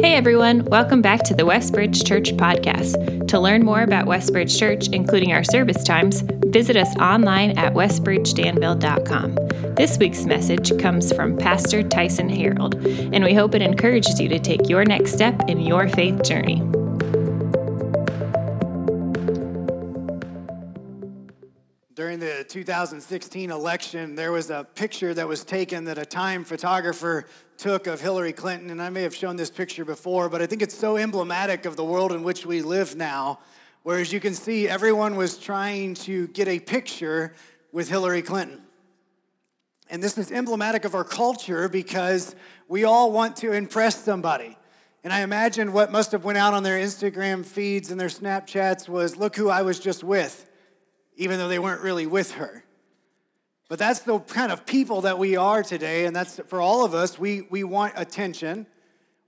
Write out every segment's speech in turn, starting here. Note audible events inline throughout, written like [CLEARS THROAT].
Hey everyone, welcome back to the Westbridge Church podcast. To learn more about Westbridge Church, including our service times, visit us online at westbridgedanville.com. This week's message comes from Pastor Tyson Harold, and we hope it encourages you to take your next step in your faith journey. During the 2016 election, there was a picture that was taken that a Time photographer took of Hillary Clinton, and I may have shown this picture before, but I think it's so emblematic of the world in which we live now. Whereas you can see, everyone was trying to get a picture with Hillary Clinton. And this is emblematic of our culture because we all want to impress somebody. And I imagine what must have went out on their Instagram feeds and their Snapchats was, look who I was just with, even though they weren't really with her. But that's the kind of people that we are today, and that's for all of us. We, we want attention,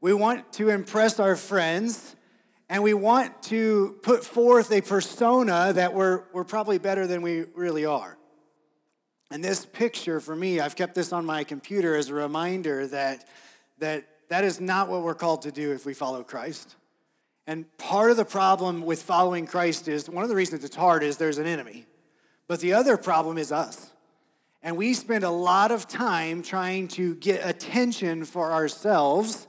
we want to impress our friends, and we want to put forth a persona that we're, we're probably better than we really are. And this picture, for me, I've kept this on my computer as a reminder that that, that is not what we're called to do if we follow Christ. And part of the problem with following Christ is one of the reasons it's hard is there's an enemy. But the other problem is us. And we spend a lot of time trying to get attention for ourselves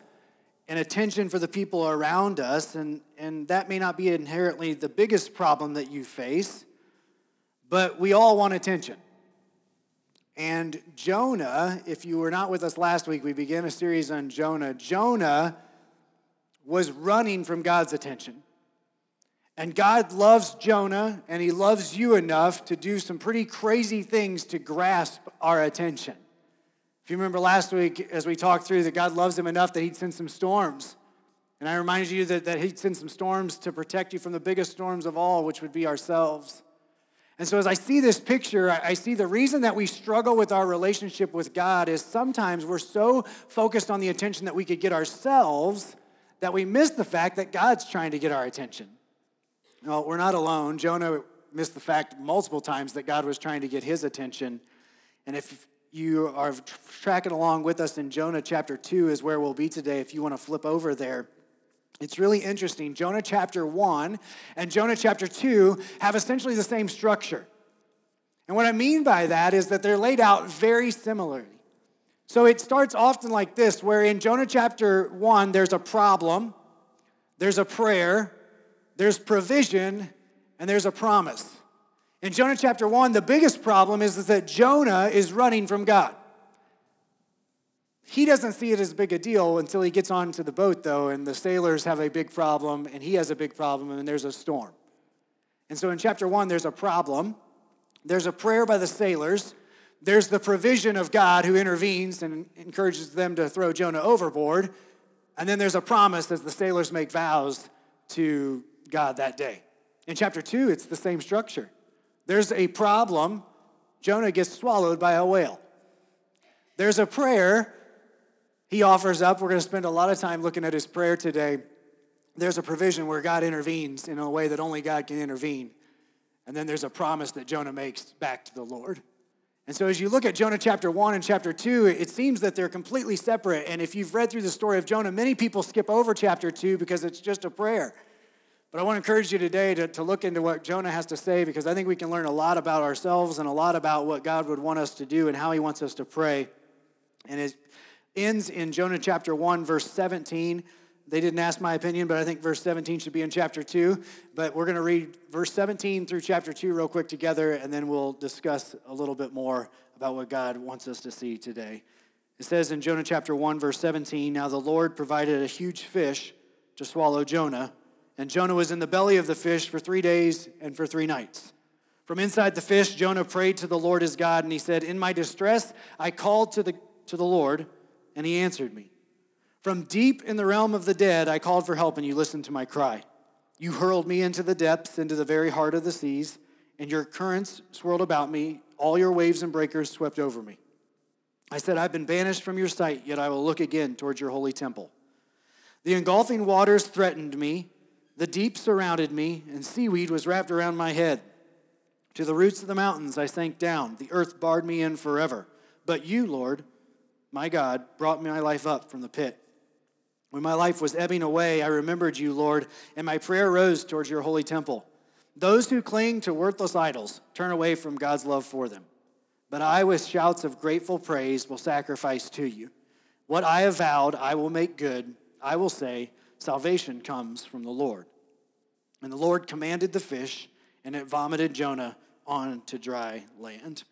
and attention for the people around us. And, and that may not be inherently the biggest problem that you face, but we all want attention. And Jonah, if you were not with us last week, we began a series on Jonah. Jonah was running from God's attention. And God loves Jonah, and He loves you enough to do some pretty crazy things to grasp our attention. If you remember last week, as we talked through, that God loves him enough that He'd send some storms. And I reminded you that, that He'd send some storms to protect you from the biggest storms of all, which would be ourselves. And so, as I see this picture, I see the reason that we struggle with our relationship with God is sometimes we're so focused on the attention that we could get ourselves that we miss the fact that God's trying to get our attention. Well, we're not alone. Jonah missed the fact multiple times that God was trying to get his attention. And if you are tracking along with us in Jonah chapter 2 is where we'll be today if you want to flip over there. It's really interesting. Jonah chapter 1 and Jonah chapter 2 have essentially the same structure. And what I mean by that is that they're laid out very similarly. So it starts often like this, where in Jonah chapter 1, there's a problem, there's a prayer, there's provision, and there's a promise. In Jonah chapter 1, the biggest problem is that Jonah is running from God. He doesn't see it as big a deal until he gets onto the boat, though, and the sailors have a big problem, and he has a big problem, and there's a storm. And so in chapter 1, there's a problem. There's a prayer by the sailors. There's the provision of God who intervenes and encourages them to throw Jonah overboard. And then there's a promise as the sailors make vows to God that day. In chapter 2, it's the same structure. There's a problem, Jonah gets swallowed by a whale. There's a prayer he offers up. We're going to spend a lot of time looking at his prayer today. There's a provision where God intervenes in a way that only God can intervene. And then there's a promise that Jonah makes back to the Lord. And so, as you look at Jonah chapter 1 and chapter 2, it seems that they're completely separate. And if you've read through the story of Jonah, many people skip over chapter 2 because it's just a prayer. But I want to encourage you today to, to look into what Jonah has to say because I think we can learn a lot about ourselves and a lot about what God would want us to do and how he wants us to pray. And it ends in Jonah chapter 1, verse 17. They didn't ask my opinion, but I think verse 17 should be in chapter 2. But we're going to read verse 17 through chapter 2 real quick together, and then we'll discuss a little bit more about what God wants us to see today. It says in Jonah chapter 1, verse 17 Now the Lord provided a huge fish to swallow Jonah and Jonah was in the belly of the fish for three days and for three nights. From inside the fish, Jonah prayed to the Lord his God, and he said, In my distress, I called to the, to the Lord, and he answered me. From deep in the realm of the dead, I called for help, and you listened to my cry. You hurled me into the depths, into the very heart of the seas, and your currents swirled about me. All your waves and breakers swept over me. I said, I've been banished from your sight, yet I will look again towards your holy temple. The engulfing waters threatened me the deep surrounded me, and seaweed was wrapped around my head. To the roots of the mountains I sank down. The earth barred me in forever. But you, Lord, my God, brought my life up from the pit. When my life was ebbing away, I remembered you, Lord, and my prayer rose towards your holy temple. Those who cling to worthless idols turn away from God's love for them. But I, with shouts of grateful praise, will sacrifice to you. What I have vowed, I will make good. I will say, Salvation comes from the Lord. And the Lord commanded the fish, and it vomited Jonah onto dry land.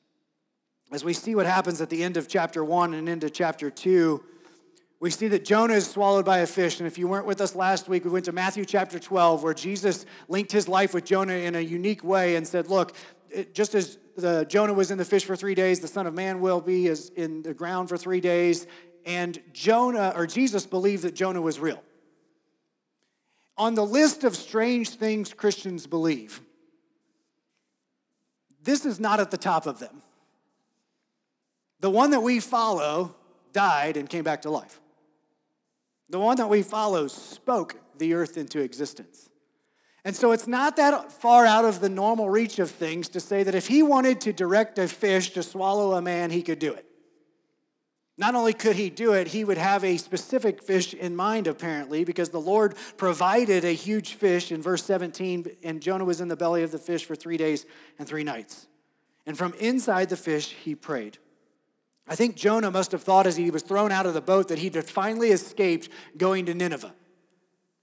As we see what happens at the end of chapter 1 and into chapter 2, we see that Jonah is swallowed by a fish. And if you weren't with us last week, we went to Matthew chapter 12, where Jesus linked his life with Jonah in a unique way and said, Look, it, just as the, Jonah was in the fish for three days, the Son of Man will be as in the ground for three days. And Jonah, or Jesus, believed that Jonah was real. On the list of strange things Christians believe, this is not at the top of them. The one that we follow died and came back to life. The one that we follow spoke the earth into existence. And so it's not that far out of the normal reach of things to say that if he wanted to direct a fish to swallow a man, he could do it. Not only could he do it, he would have a specific fish in mind, apparently, because the Lord provided a huge fish in verse 17, and Jonah was in the belly of the fish for three days and three nights. And from inside the fish, he prayed. I think Jonah must have thought as he was thrown out of the boat that he'd finally escaped going to Nineveh.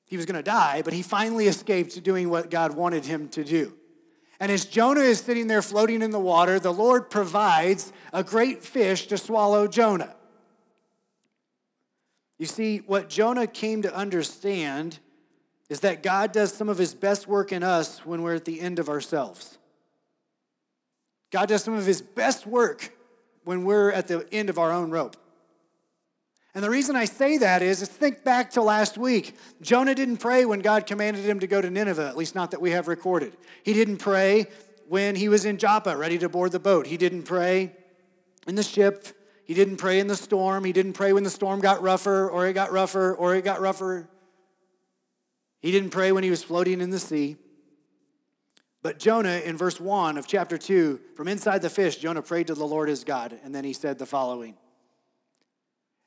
He was going to die, but he finally escaped doing what God wanted him to do. And as Jonah is sitting there floating in the water, the Lord provides a great fish to swallow Jonah. You see, what Jonah came to understand is that God does some of his best work in us when we're at the end of ourselves. God does some of his best work when we're at the end of our own rope. And the reason I say that is, is think back to last week. Jonah didn't pray when God commanded him to go to Nineveh, at least not that we have recorded. He didn't pray when he was in Joppa, ready to board the boat. He didn't pray in the ship. He didn't pray in the storm. He didn't pray when the storm got rougher, or it got rougher, or it got rougher. He didn't pray when he was floating in the sea. But Jonah, in verse 1 of chapter 2, from inside the fish, Jonah prayed to the Lord his God, and then he said the following.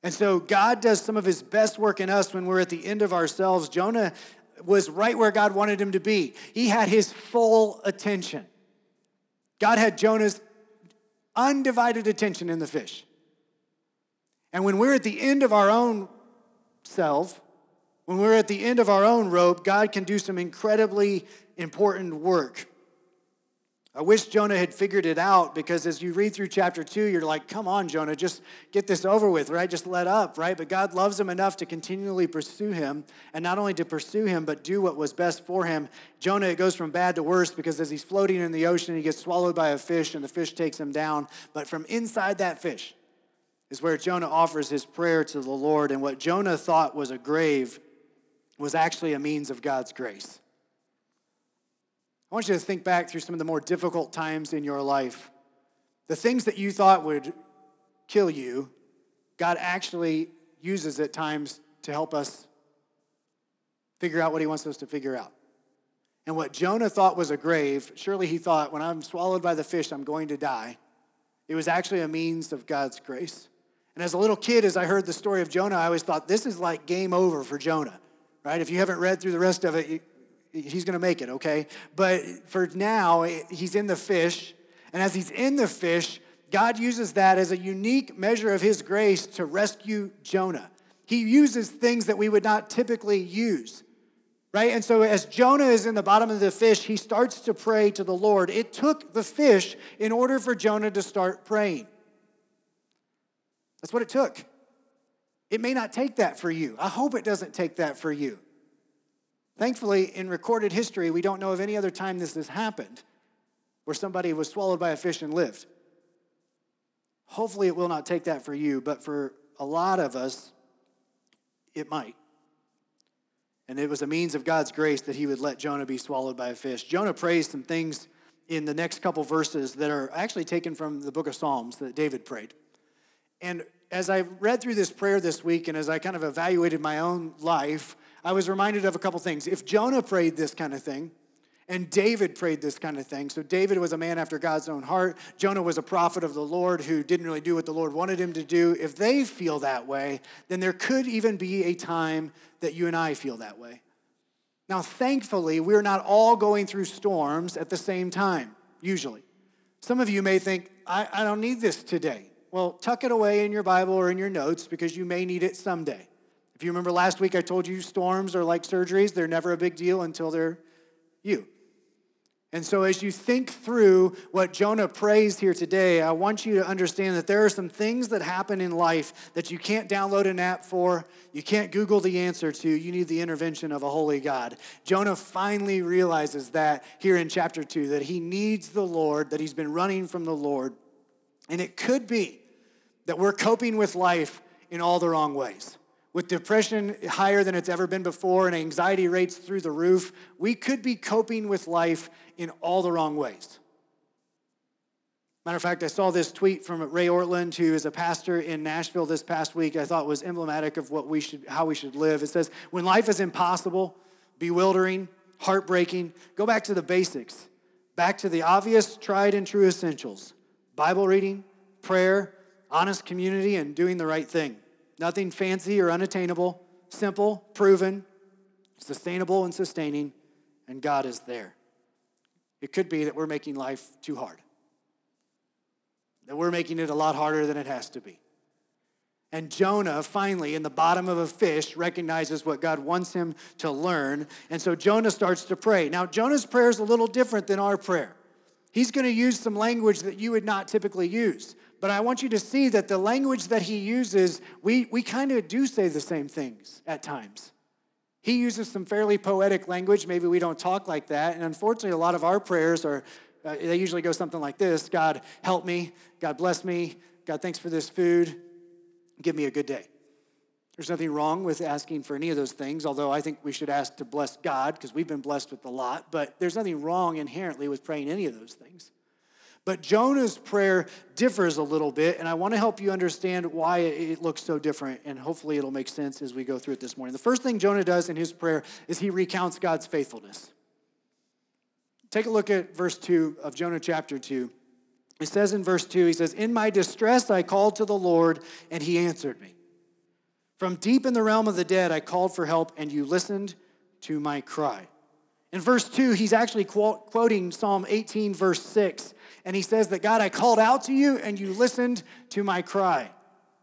And so God does some of his best work in us when we're at the end of ourselves. Jonah was right where God wanted him to be, he had his full attention. God had Jonah's undivided attention in the fish. And when we're at the end of our own self, when we're at the end of our own rope, God can do some incredibly important work. I wish Jonah had figured it out because as you read through chapter two, you're like, come on, Jonah, just get this over with, right? Just let up, right? But God loves him enough to continually pursue him, and not only to pursue him, but do what was best for him. Jonah, it goes from bad to worse because as he's floating in the ocean, he gets swallowed by a fish, and the fish takes him down. But from inside that fish is where Jonah offers his prayer to the Lord, and what Jonah thought was a grave was actually a means of God's grace. I want you to think back through some of the more difficult times in your life. The things that you thought would kill you, God actually uses at times to help us figure out what He wants us to figure out. And what Jonah thought was a grave, surely he thought, when I'm swallowed by the fish, I'm going to die. It was actually a means of God's grace. And as a little kid, as I heard the story of Jonah, I always thought, this is like game over for Jonah, right? If you haven't read through the rest of it, he's going to make it, okay? But for now, he's in the fish. And as he's in the fish, God uses that as a unique measure of his grace to rescue Jonah. He uses things that we would not typically use, right? And so as Jonah is in the bottom of the fish, he starts to pray to the Lord. It took the fish in order for Jonah to start praying. That's what it took. It may not take that for you. I hope it doesn't take that for you. Thankfully, in recorded history, we don't know of any other time this has happened where somebody was swallowed by a fish and lived. Hopefully, it will not take that for you, but for a lot of us, it might. And it was a means of God's grace that he would let Jonah be swallowed by a fish. Jonah prays some things in the next couple verses that are actually taken from the book of Psalms that David prayed. And as I read through this prayer this week and as I kind of evaluated my own life, I was reminded of a couple things. If Jonah prayed this kind of thing, And David prayed this kind of thing. So David was a man after God's own heart. Jonah was a prophet of the Lord who didn't really do what the Lord wanted him to do. If they feel that way, then there could even be a time that you and I feel that way. Now, thankfully, we're not all going through storms at the same time, usually. Some of you may think, I, I don't need this today. Well, tuck it away in your Bible or in your notes because you may need it someday. If you remember last week, I told you storms are like surgeries, they're never a big deal until they're you. And so, as you think through what Jonah prays here today, I want you to understand that there are some things that happen in life that you can't download an app for, you can't Google the answer to. You need the intervention of a holy God. Jonah finally realizes that here in chapter 2, that he needs the Lord, that he's been running from the Lord. And it could be that we're coping with life in all the wrong ways with depression higher than it's ever been before and anxiety rates through the roof, we could be coping with life in all the wrong ways. Matter of fact, I saw this tweet from Ray Ortlund, who is a pastor in Nashville this past week. I thought was emblematic of what we should, how we should live. It says, "When life is impossible, bewildering, heartbreaking, go back to the basics, back to the obvious, tried and true essentials: Bible reading, prayer, honest community, and doing the right thing." Nothing fancy or unattainable, simple, proven, sustainable, and sustaining, and God is there. It could be that we're making life too hard, that we're making it a lot harder than it has to be. And Jonah, finally, in the bottom of a fish, recognizes what God wants him to learn. And so Jonah starts to pray. Now, Jonah's prayer is a little different than our prayer. He's going to use some language that you would not typically use. But I want you to see that the language that he uses, we, we kind of do say the same things at times. He uses some fairly poetic language. Maybe we don't talk like that. And unfortunately, a lot of our prayers are, uh, they usually go something like this God, help me. God, bless me. God, thanks for this food. Give me a good day. There's nothing wrong with asking for any of those things, although I think we should ask to bless God because we've been blessed with a lot. But there's nothing wrong inherently with praying any of those things. But Jonah's prayer differs a little bit, and I want to help you understand why it looks so different, and hopefully it'll make sense as we go through it this morning. The first thing Jonah does in his prayer is he recounts God's faithfulness. Take a look at verse 2 of Jonah chapter 2. It says in verse 2, he says, In my distress I called to the Lord, and he answered me. From deep in the realm of the dead I called for help, and you listened to my cry. In verse 2, he's actually quoting Psalm 18, verse 6 and he says that God, I called out to you and you listened to my cry.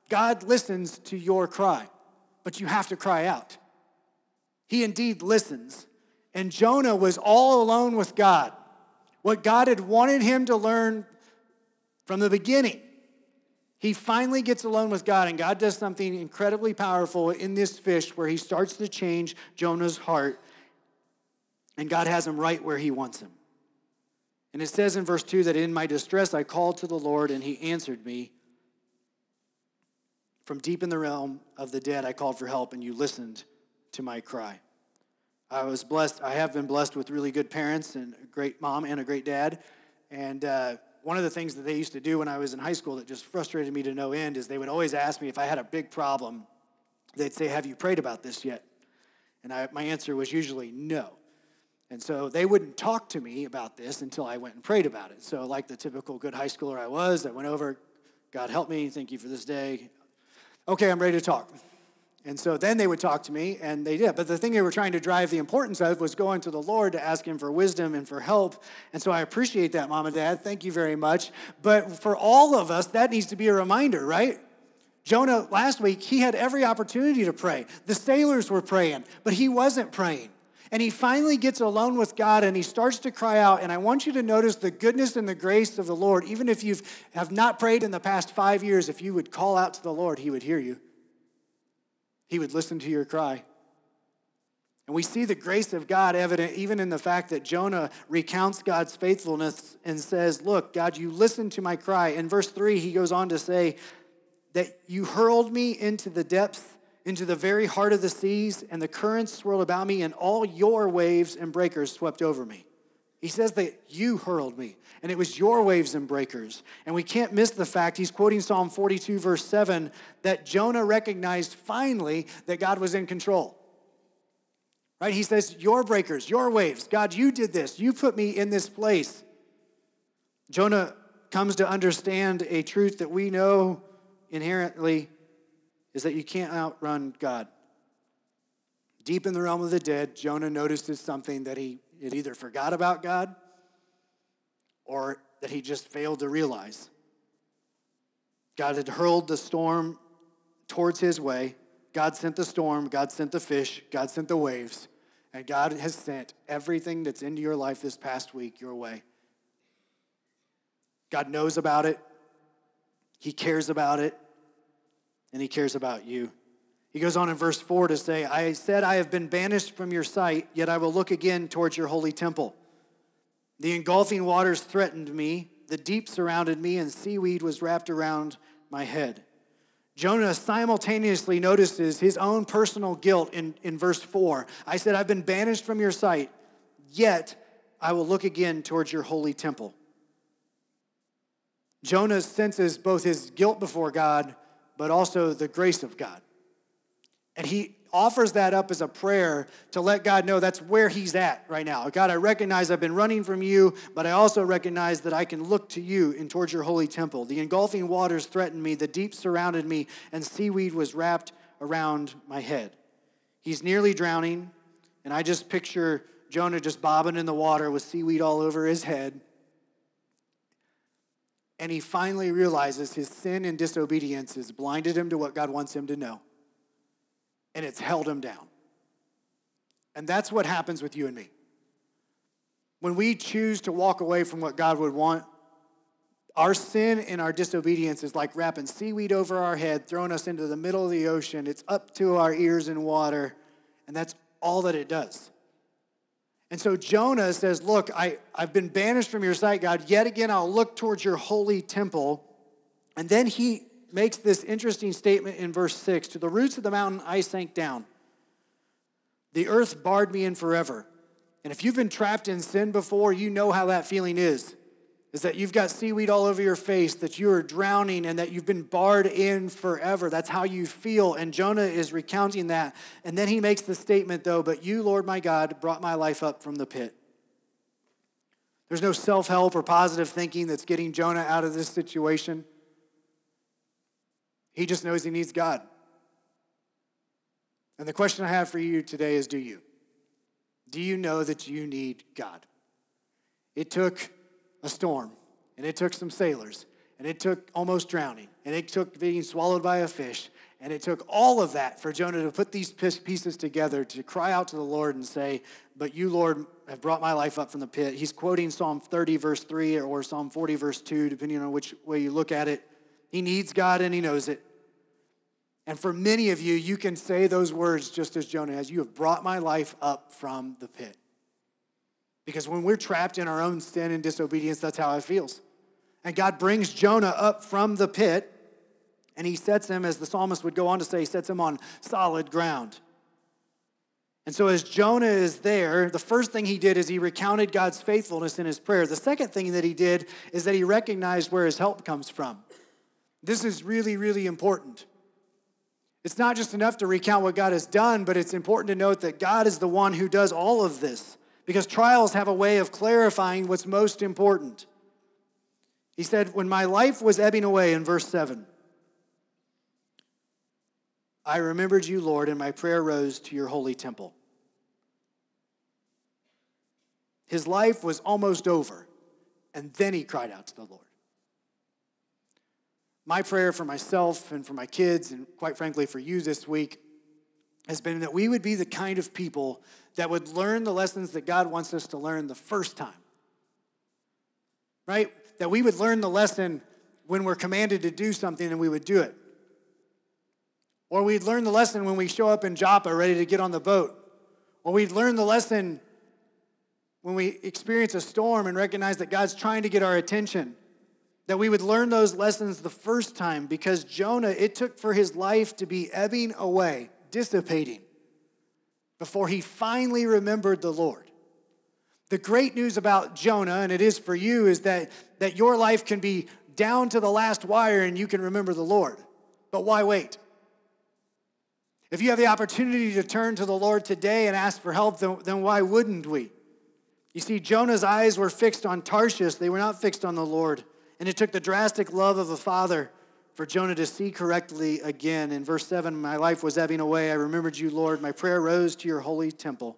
God listens to your cry, but you have to cry out. He indeed listens. And Jonah was all alone with God. What God had wanted him to learn from the beginning. He finally gets alone with God, and God does something incredibly powerful in this fish where he starts to change Jonah's heart, and God has him right where he wants him. And it says in verse 2 that in my distress I called to the Lord and he answered me. From deep in the realm of the dead I called for help and you listened to my cry. I was blessed, I have been blessed with really good parents and a great mom and a great dad. And uh, one of the things that they used to do when I was in high school that just frustrated me to no end is they would always ask me if I had a big problem. They'd say, Have you prayed about this yet? And I, my answer was usually no. And so they wouldn't talk to me about this until I went and prayed about it. So, like the typical good high schooler I was, I went over, God help me, thank you for this day. Okay, I'm ready to talk. And so then they would talk to me, and they did. But the thing they were trying to drive the importance of was going to the Lord to ask Him for wisdom and for help. And so I appreciate that, Mom and Dad. Thank you very much. But for all of us, that needs to be a reminder, right? Jonah, last week, he had every opportunity to pray. The sailors were praying, but he wasn't praying. And he finally gets alone with God and he starts to cry out. And I want you to notice the goodness and the grace of the Lord. Even if you have not prayed in the past five years, if you would call out to the Lord, he would hear you. He would listen to your cry. And we see the grace of God evident even in the fact that Jonah recounts God's faithfulness and says, Look, God, you listened to my cry. In verse 3, he goes on to say that you hurled me into the depths into the very heart of the seas, and the currents swirled about me, and all your waves and breakers swept over me. He says that you hurled me, and it was your waves and breakers. And we can't miss the fact, he's quoting Psalm 42, verse 7, that Jonah recognized finally that God was in control. Right? He says, Your breakers, your waves. God, you did this. You put me in this place. Jonah comes to understand a truth that we know inherently is that you can't outrun God. Deep in the realm of the dead, Jonah notices something that he had either forgot about God or that he just failed to realize. God had hurled the storm towards his way. God sent the storm, God sent the fish, God sent the waves, and God has sent everything that's into your life this past week your way. God knows about it, He cares about it, and He cares about you. He goes on in verse 4 to say, I said, I have been banished from your sight, yet I will look again towards your holy temple. The engulfing waters threatened me, the deep surrounded me, and seaweed was wrapped around my head. Jonah simultaneously notices his own personal guilt in, in verse 4. I said, I've been banished from your sight, yet I will look again towards your holy temple. Jonah senses both his guilt before God, but also the grace of God. And he offers that up as a prayer to let God know that's where he's at right now. God, I recognize I've been running from you, but I also recognize that I can look to you and towards your holy temple. The engulfing waters threatened me, the deep surrounded me, and seaweed was wrapped around my head. He's nearly drowning, and I just picture Jonah just bobbing in the water with seaweed all over his head. And he finally realizes his sin and disobedience has blinded him to what God wants him to know and it's held him down. And that's what happens with you and me. When we choose to walk away from what God would want, our sin and our disobedience is like wrapping seaweed over our head, throwing us into the middle of the ocean. It's up to our ears in water, and that's all that it does. And so Jonah says, Look, I, I've been banished from your sight, God. Yet again, I'll look towards your holy temple. And then he makes this interesting statement in verse 6 To the roots of the mountain I sank down. The earth barred me in forever. And if you've been trapped in sin before, you know how that feeling is. Is that you've got seaweed all over your face, that you are drowning, and that you've been barred in forever. That's how you feel. And Jonah is recounting that. And then he makes the statement, though, but you, Lord my God, brought my life up from the pit. There's no self help or positive thinking that's getting Jonah out of this situation. He just knows he needs God. And the question I have for you today is do you? Do you know that you need God? It took a storm, and it took some sailors, and it took almost drowning, and it took being swallowed by a fish, and it took all of that for Jonah to put these pieces together to cry out to the Lord and say, But you, Lord, have brought my life up from the pit. He's quoting Psalm 30, verse 3, or Psalm 40, verse 2, depending on which way you look at it. He needs God and he knows it. And for many of you, you can say those words just as Jonah has. You have brought my life up from the pit. Because when we're trapped in our own sin and disobedience, that's how it feels. And God brings Jonah up from the pit, and he sets him, as the psalmist would go on to say, he sets him on solid ground. And so, as Jonah is there, the first thing he did is he recounted God's faithfulness in his prayer. The second thing that he did is that he recognized where his help comes from. This is really, really important. It's not just enough to recount what God has done, but it's important to note that God is the one who does all of this because trials have a way of clarifying what's most important. He said, When my life was ebbing away in verse 7, I remembered you, Lord, and my prayer rose to your holy temple. His life was almost over, and then he cried out to the Lord my prayer for myself and for my kids, and quite frankly for you this week, has been that we would be the kind of people that would learn the lessons that God wants us to learn the first time. Right? That we would learn the lesson when we're commanded to do something and we would do it. Or we'd learn the lesson when we show up in Joppa ready to get on the boat. Or we'd learn the lesson when we experience a storm and recognize that God's trying to get our attention that we would learn those lessons the first time because Jonah, it took for his life to be ebbing away, dissipating, before he finally remembered the Lord. The great news about Jonah, and it is for you, is that, that your life can be down to the last wire and you can remember the Lord. But why wait? If you have the opportunity to turn to the Lord today and ask for help, then, then why wouldn't we? You see, Jonah's eyes were fixed on Tarshish, they were not fixed on the Lord. And it took the drastic love of a father for Jonah to see correctly again. In verse 7, my life was ebbing away. I remembered you, Lord. My prayer rose to your holy temple.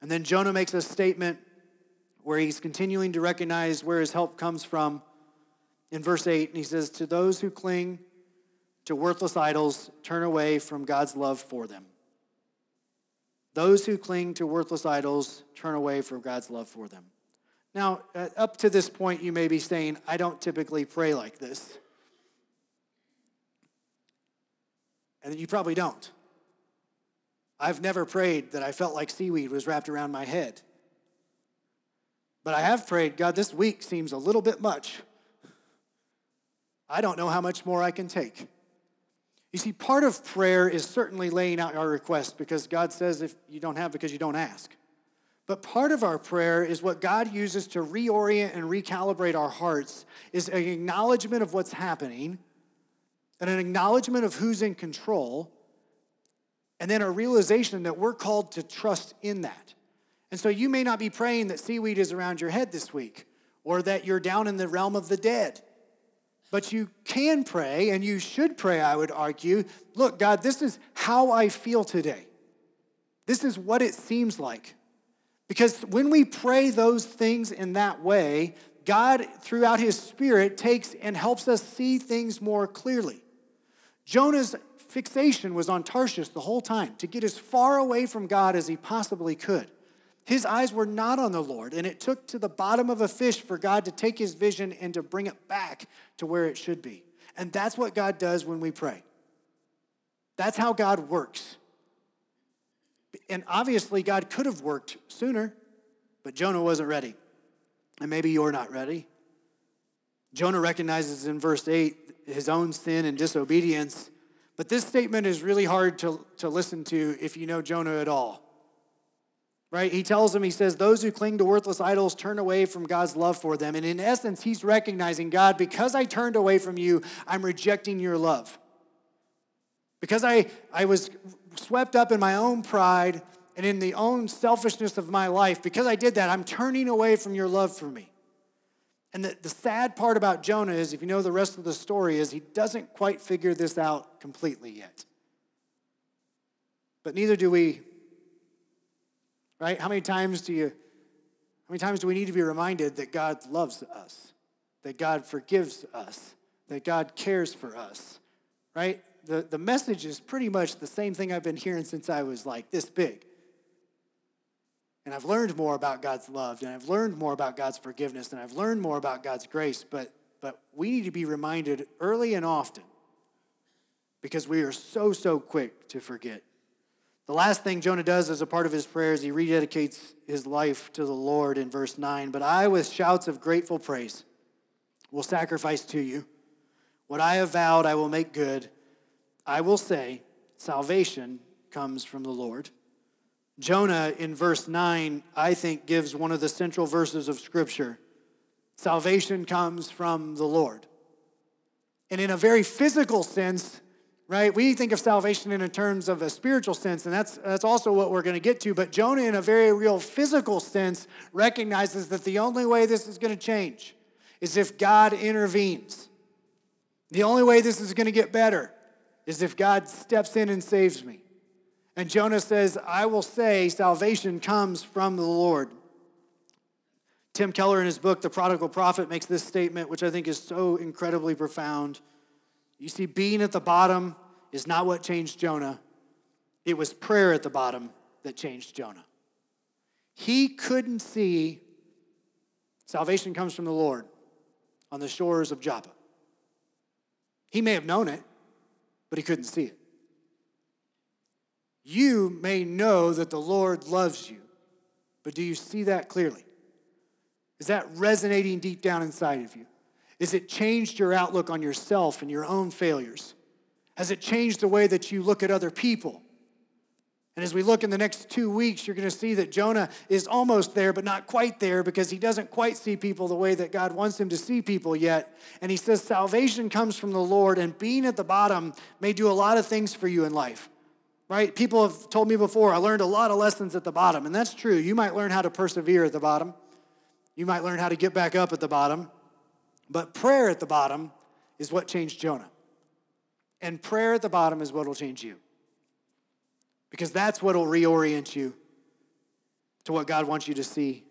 And then Jonah makes a statement where he's continuing to recognize where his help comes from. In verse 8, and he says, To those who cling to worthless idols, turn away from God's love for them. Those who cling to worthless idols turn away from God's love for them. Now, uh, up to this point, you may be saying, I don't typically pray like this. And you probably don't. I've never prayed that I felt like seaweed was wrapped around my head. But I have prayed, God, this week seems a little bit much. I don't know how much more I can take. You see, part of prayer is certainly laying out our request because God says if you don't have because you don't ask. But part of our prayer is what God uses to reorient and recalibrate our hearts is an acknowledgement of what's happening and an acknowledgement of who's in control and then a realization that we're called to trust in that. And so you may not be praying that seaweed is around your head this week or that you're down in the realm of the dead. But you can pray, and you should pray, I would argue. Look, God, this is how I feel today. This is what it seems like. Because when we pray those things in that way, God, throughout His Spirit, takes and helps us see things more clearly. Jonah's fixation was on Tarshish the whole time, to get as far away from God as he possibly could. His eyes were not on the Lord, and it took to the bottom of a fish for God to take his vision and to bring it back to where it should be. And that's what God does when we pray. That's how God works. And obviously, God could have worked sooner, but Jonah wasn't ready. And maybe you're not ready. Jonah recognizes in verse 8 his own sin and disobedience, but this statement is really hard to, to listen to if you know Jonah at all. Right? He tells him, he says, Those who cling to worthless idols turn away from God's love for them. And in essence, he's recognizing, God, because I turned away from you, I'm rejecting your love. Because I, I was swept up in my own pride and in the own selfishness of my life, because I did that, I'm turning away from your love for me. And the, the sad part about Jonah is, if you know the rest of the story, is he doesn't quite figure this out completely yet. But neither do we. Right? How many times do you how many times do we need to be reminded that God loves us? That God forgives us? That God cares for us? Right? The, the message is pretty much the same thing I've been hearing since I was like this big. And I've learned more about God's love, and I've learned more about God's forgiveness, and I've learned more about God's grace, but, but we need to be reminded early and often because we are so, so quick to forget. The last thing Jonah does as a part of his prayer is he rededicates his life to the Lord in verse 9. But I, with shouts of grateful praise, will sacrifice to you. What I have vowed, I will make good. I will say, salvation comes from the Lord. Jonah in verse 9, I think, gives one of the central verses of Scripture. Salvation comes from the Lord. And in a very physical sense, right, we think of salvation in terms of a spiritual sense, and that's, that's also what we're going to get to. But Jonah, in a very real physical sense, recognizes that the only way this is going to change is if God intervenes. The only way this is going to get better is if God steps in and saves me. And Jonah says, I will say salvation comes from the Lord. Tim Keller, in his book, The Prodigal Prophet, makes this statement, which I think is so incredibly profound. You see, being at the bottom is not what changed Jonah, it was prayer at the bottom that changed Jonah. He couldn't see salvation comes from the Lord on the shores of Joppa. He may have known it, but he couldn't see it. You may know that the Lord loves you, but do you see that clearly? Is that resonating deep down inside of you? Is it changed your outlook on yourself and your own failures? Has it changed the way that you look at other people? And as we look in the next two weeks, you're going to see that Jonah is almost there, but not quite there because he doesn't quite see people the way that God wants him to see people yet. And he says, Salvation comes from the Lord, and being at the bottom may do a lot of things for you in life. right? People have told me before, I learned a lot of lessons at the bottom, and that's true. You might learn how to persevere at the bottom, you might learn how to get back up at the bottom, but prayer at the bottom is what changed Jonah. And prayer at the bottom is what will change you. Because that's what will reorient you to what God wants you to see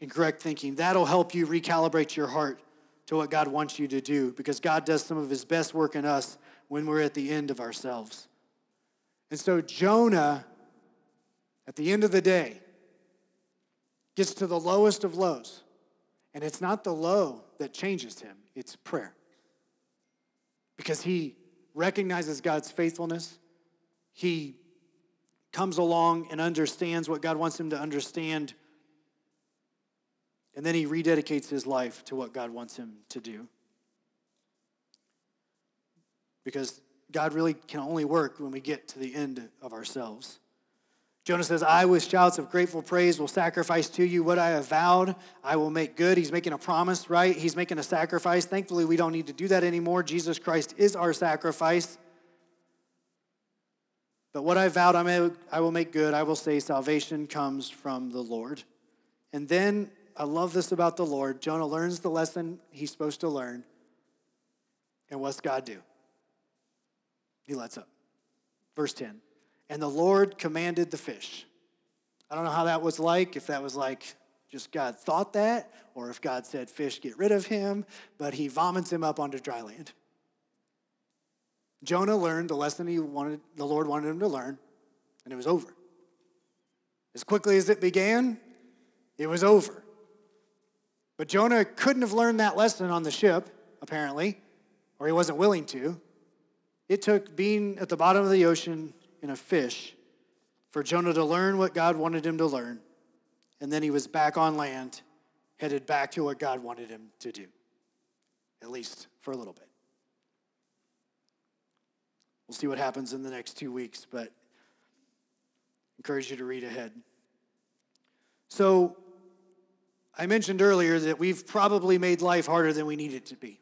in correct thinking. That'll help you recalibrate your heart to what God wants you to do because God does some of his best work in us when we're at the end of ourselves. And so Jonah, at the end of the day, gets to the lowest of lows. And it's not the low that changes him, it's prayer. Because he recognizes God's faithfulness, he comes along and understands what God wants him to understand and then he rededicates his life to what God wants him to do. Because God really can only work when we get to the end of ourselves. Jonah says, I, with shouts of grateful praise, will sacrifice to you what I have vowed. I will make good. He's making a promise, right? He's making a sacrifice. Thankfully, we don't need to do that anymore. Jesus Christ is our sacrifice. But what I vowed, I, will make good. I will say, salvation comes from the Lord. And then I love this about the Lord. Jonah learns the lesson he's supposed to learn. And what's God do? He lets up. Verse 10. And the Lord commanded the fish. I don't know how that was like, if that was like just God thought that, or if God said, fish, get rid of him, but he vomits him up onto dry land. Jonah learned the lesson he wanted, the Lord wanted him to learn, and it was over. As quickly as it began, it was over. But Jonah couldn't have learned that lesson on the ship, apparently, or he wasn't willing to. It took being at the bottom of the ocean in a fish for Jonah to learn what God wanted him to learn. And then he was back on land, headed back to what God wanted him to do, at least for a little bit. We'll see what happens in the next two weeks, but encourage you to read ahead. So, I mentioned earlier that we've probably made life harder than we need it to be.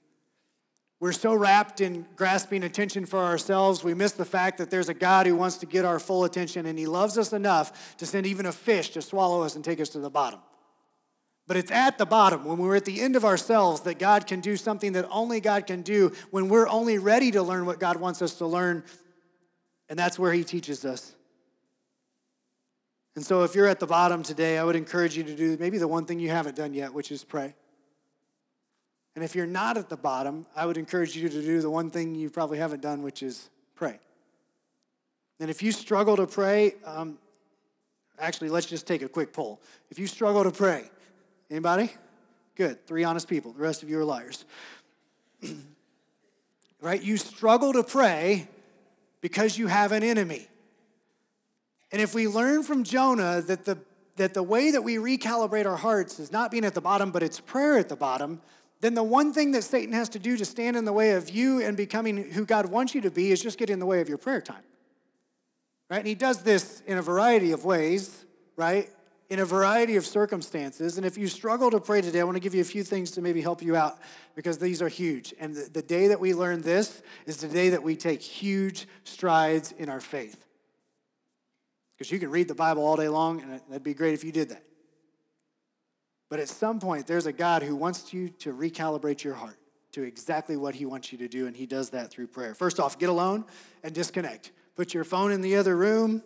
We're so wrapped in grasping attention for ourselves, we miss the fact that there's a God who wants to get our full attention, and He loves us enough to send even a fish to swallow us and take us to the bottom. But it's at the bottom, when we're at the end of ourselves, that God can do something that only God can do when we're only ready to learn what God wants us to learn. And that's where He teaches us. And so, if you're at the bottom today, I would encourage you to do maybe the one thing you haven't done yet, which is pray. And if you're not at the bottom, I would encourage you to do the one thing you probably haven't done, which is pray. And if you struggle to pray, um, actually, let's just take a quick poll. If you struggle to pray, anybody? Good. Three honest people. The rest of you are liars. [CLEARS THROAT] right? You struggle to pray because you have an enemy. And if we learn from Jonah that the, that the way that we recalibrate our hearts is not being at the bottom, but it's prayer at the bottom, then the one thing that Satan has to do to stand in the way of you and becoming who God wants you to be is just get in the way of your prayer time. Right? And he does this in a variety of ways, right? In a variety of circumstances. And if you struggle to pray today, I want to give you a few things to maybe help you out because these are huge. And the, the day that we learn this is the day that we take huge strides in our faith. Because you can read the Bible all day long, and that'd be great if you did that. But at some point, there's a God who wants you to recalibrate your heart to exactly what He wants you to do, and He does that through prayer. First off, get alone and disconnect. Put your phone in the other room,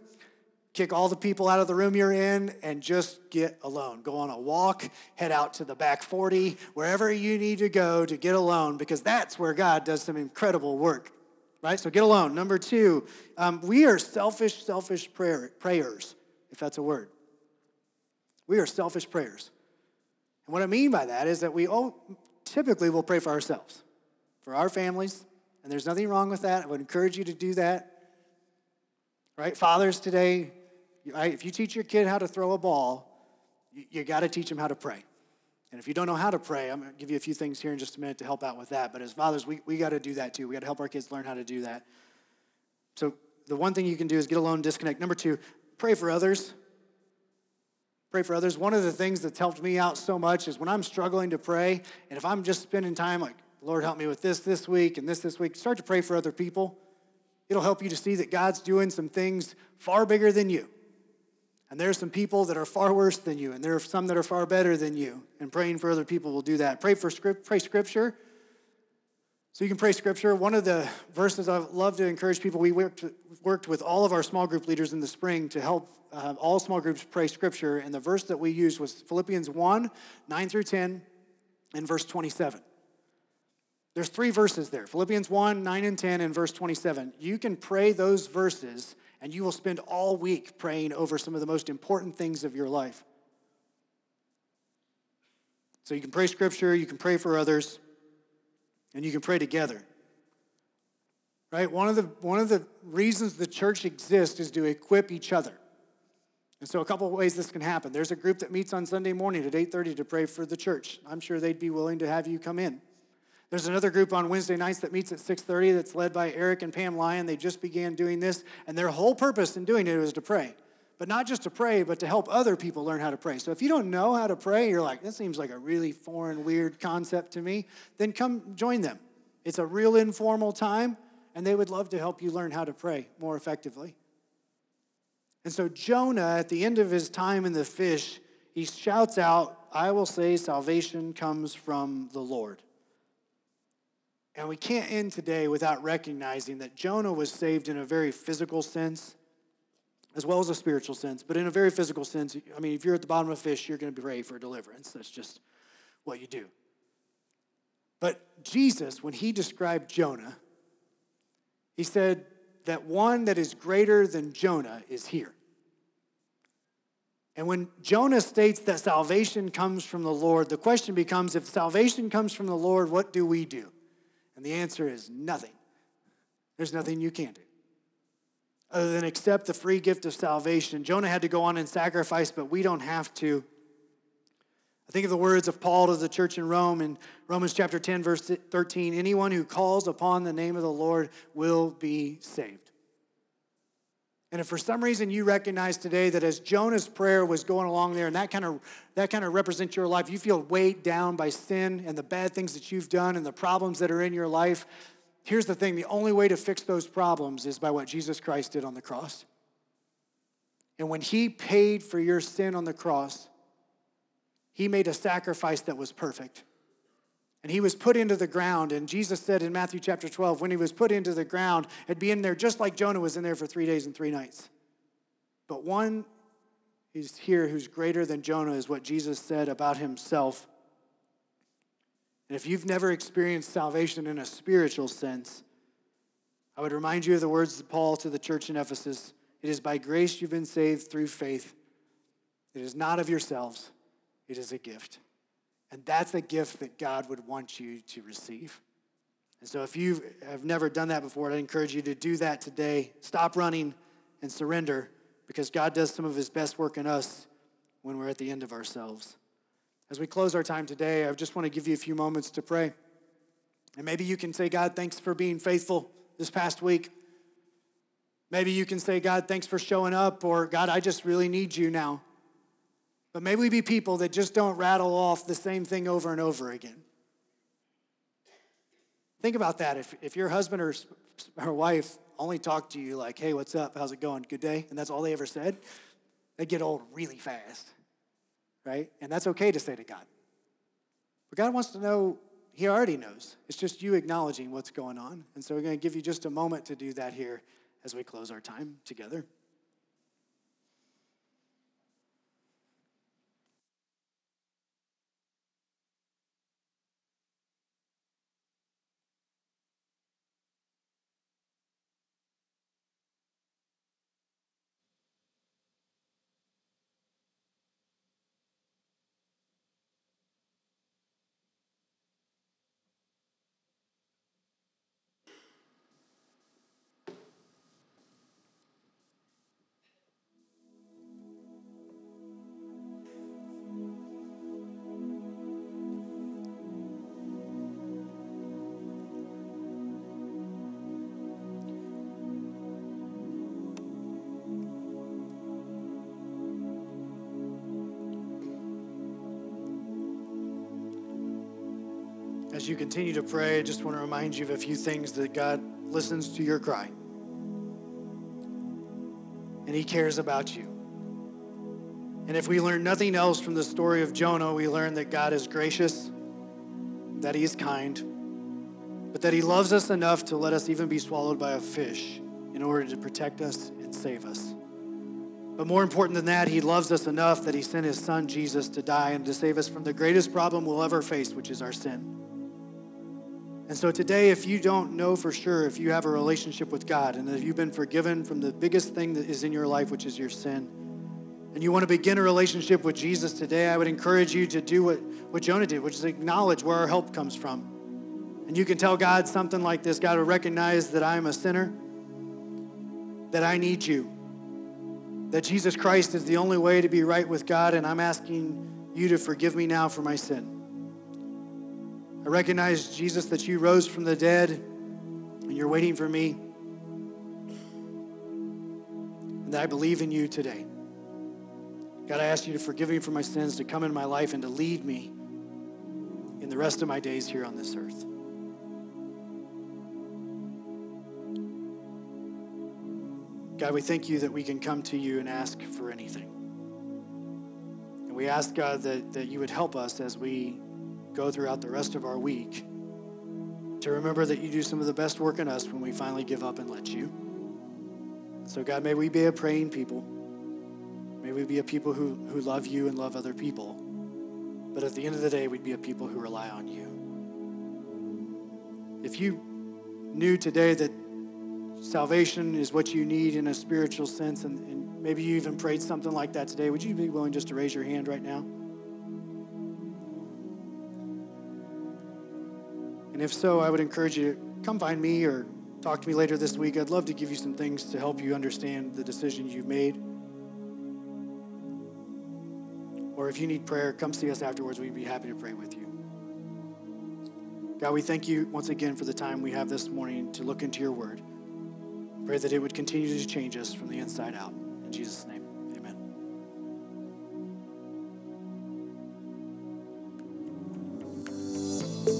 kick all the people out of the room you're in, and just get alone. Go on a walk, head out to the back 40, wherever you need to go to get alone, because that's where God does some incredible work right? So get alone. Number two, um, we are selfish, selfish prayer, prayers, if that's a word. We are selfish prayers. And what I mean by that is that we all typically will pray for ourselves, for our families, and there's nothing wrong with that. I would encourage you to do that. Right? Fathers today, if you teach your kid how to throw a ball, you, you got to teach them how to pray. And if you don't know how to pray, I'm going to give you a few things here in just a minute to help out with that. But as fathers, we, we got to do that too. We got to help our kids learn how to do that. So the one thing you can do is get alone, disconnect. Number two, pray for others. Pray for others. One of the things that's helped me out so much is when I'm struggling to pray, and if I'm just spending time like, Lord, help me with this this week and this this week, start to pray for other people. It'll help you to see that God's doing some things far bigger than you. And there are some people that are far worse than you, and there are some that are far better than you. And praying for other people will do that. Pray for script, pray scripture. So you can pray scripture. One of the verses I love to encourage people, we worked, worked with all of our small group leaders in the spring to help uh, all small groups pray scripture. And the verse that we used was Philippians 1, 9 through 10, and verse 27. There's three verses there Philippians 1, 9 and 10, and verse 27. You can pray those verses and you will spend all week praying over some of the most important things of your life. So you can pray scripture, you can pray for others, and you can pray together. Right? One of the one of the reasons the church exists is to equip each other. And so a couple of ways this can happen. There's a group that meets on Sunday morning at 8:30 to pray for the church. I'm sure they'd be willing to have you come in. There's another group on Wednesday nights that meets at 6:30 that's led by Eric and Pam Lyon. They just began doing this, and their whole purpose in doing it was to pray. But not just to pray, but to help other people learn how to pray. So if you don't know how to pray, you're like, this seems like a really foreign, weird concept to me, then come join them. It's a real informal time, and they would love to help you learn how to pray more effectively. And so Jonah, at the end of his time in the fish, he shouts out, I will say salvation comes from the Lord. And we can't end today without recognizing that Jonah was saved in a very physical sense, as well as a spiritual sense. But in a very physical sense, I mean, if you're at the bottom of a fish, you're going to pray for deliverance. That's just what you do. But Jesus, when he described Jonah, he said that one that is greater than Jonah is here. And when Jonah states that salvation comes from the Lord, the question becomes if salvation comes from the Lord, what do we do? And the answer is nothing. There's nothing you can do other than accept the free gift of salvation. Jonah had to go on and sacrifice, but we don't have to. I think of the words of Paul to the church in Rome in Romans chapter 10, verse 13 anyone who calls upon the name of the Lord will be saved. And if for some reason you recognize today that as Jonah's prayer was going along there, and that kind of that kind of represents your life, you feel weighed down by sin and the bad things that you've done and the problems that are in your life. Here's the thing: the only way to fix those problems is by what Jesus Christ did on the cross. And when He paid for your sin on the cross, He made a sacrifice that was perfect. And he was put into the ground. And Jesus said in Matthew chapter 12, when he was put into the ground, it'd be in there just like Jonah was in there for three days and three nights. But one is here who's greater than Jonah, is what Jesus said about himself. And if you've never experienced salvation in a spiritual sense, I would remind you of the words of Paul to the church in Ephesus It is by grace you've been saved through faith. It is not of yourselves, it is a gift. And that's a gift that God would want you to receive. And so if you have never done that before, I encourage you to do that today. Stop running and surrender because God does some of his best work in us when we're at the end of ourselves. As we close our time today, I just want to give you a few moments to pray. And maybe you can say, God, thanks for being faithful this past week. Maybe you can say, God, thanks for showing up, or God, I just really need you now. But may we be people that just don't rattle off the same thing over and over again. Think about that. If, if your husband or, or wife only talked to you like, hey, what's up? How's it going? Good day? And that's all they ever said, they get old really fast, right? And that's okay to say to God. But God wants to know, He already knows. It's just you acknowledging what's going on. And so we're going to give you just a moment to do that here as we close our time together. You continue to pray, I just want to remind you of a few things that God listens to your cry. and he cares about you. And if we learn nothing else from the story of Jonah, we learn that God is gracious, that he is kind, but that he loves us enough to let us even be swallowed by a fish in order to protect us and save us. But more important than that, he loves us enough that he sent his son Jesus to die and to save us from the greatest problem we'll ever face, which is our sin. And so today, if you don't know for sure if you have a relationship with God and if you've been forgiven from the biggest thing that is in your life, which is your sin, and you want to begin a relationship with Jesus today, I would encourage you to do what, what Jonah did, which is acknowledge where our help comes from. And you can tell God something like this God will recognize that I'm a sinner, that I need you that Jesus Christ is the only way to be right with God, and I'm asking you to forgive me now for my sin. I recognize, Jesus, that you rose from the dead and you're waiting for me, and that I believe in you today. God, I ask you to forgive me for my sins, to come in my life, and to lead me in the rest of my days here on this earth. God, we thank you that we can come to you and ask for anything. And we ask, God, that, that you would help us as we go throughout the rest of our week to remember that you do some of the best work in us when we finally give up and let you. So, God, may we be a praying people. May we be a people who, who love you and love other people. But at the end of the day, we'd be a people who rely on you. If you knew today that salvation is what you need in a spiritual sense, and, and, maybe you even prayed something like that today, would you be willing just to raise your hand right now? And if so, I would encourage you to come find me or talk to me later this week. I'd love to give you some things to help you understand the decision you've made. Or if you need prayer, come see us afterwards. We'd be happy to pray with you. God, we thank you once again for the time we have this morning to look into your word. Pray that it would continue to change us from the inside out. In Jesus' name,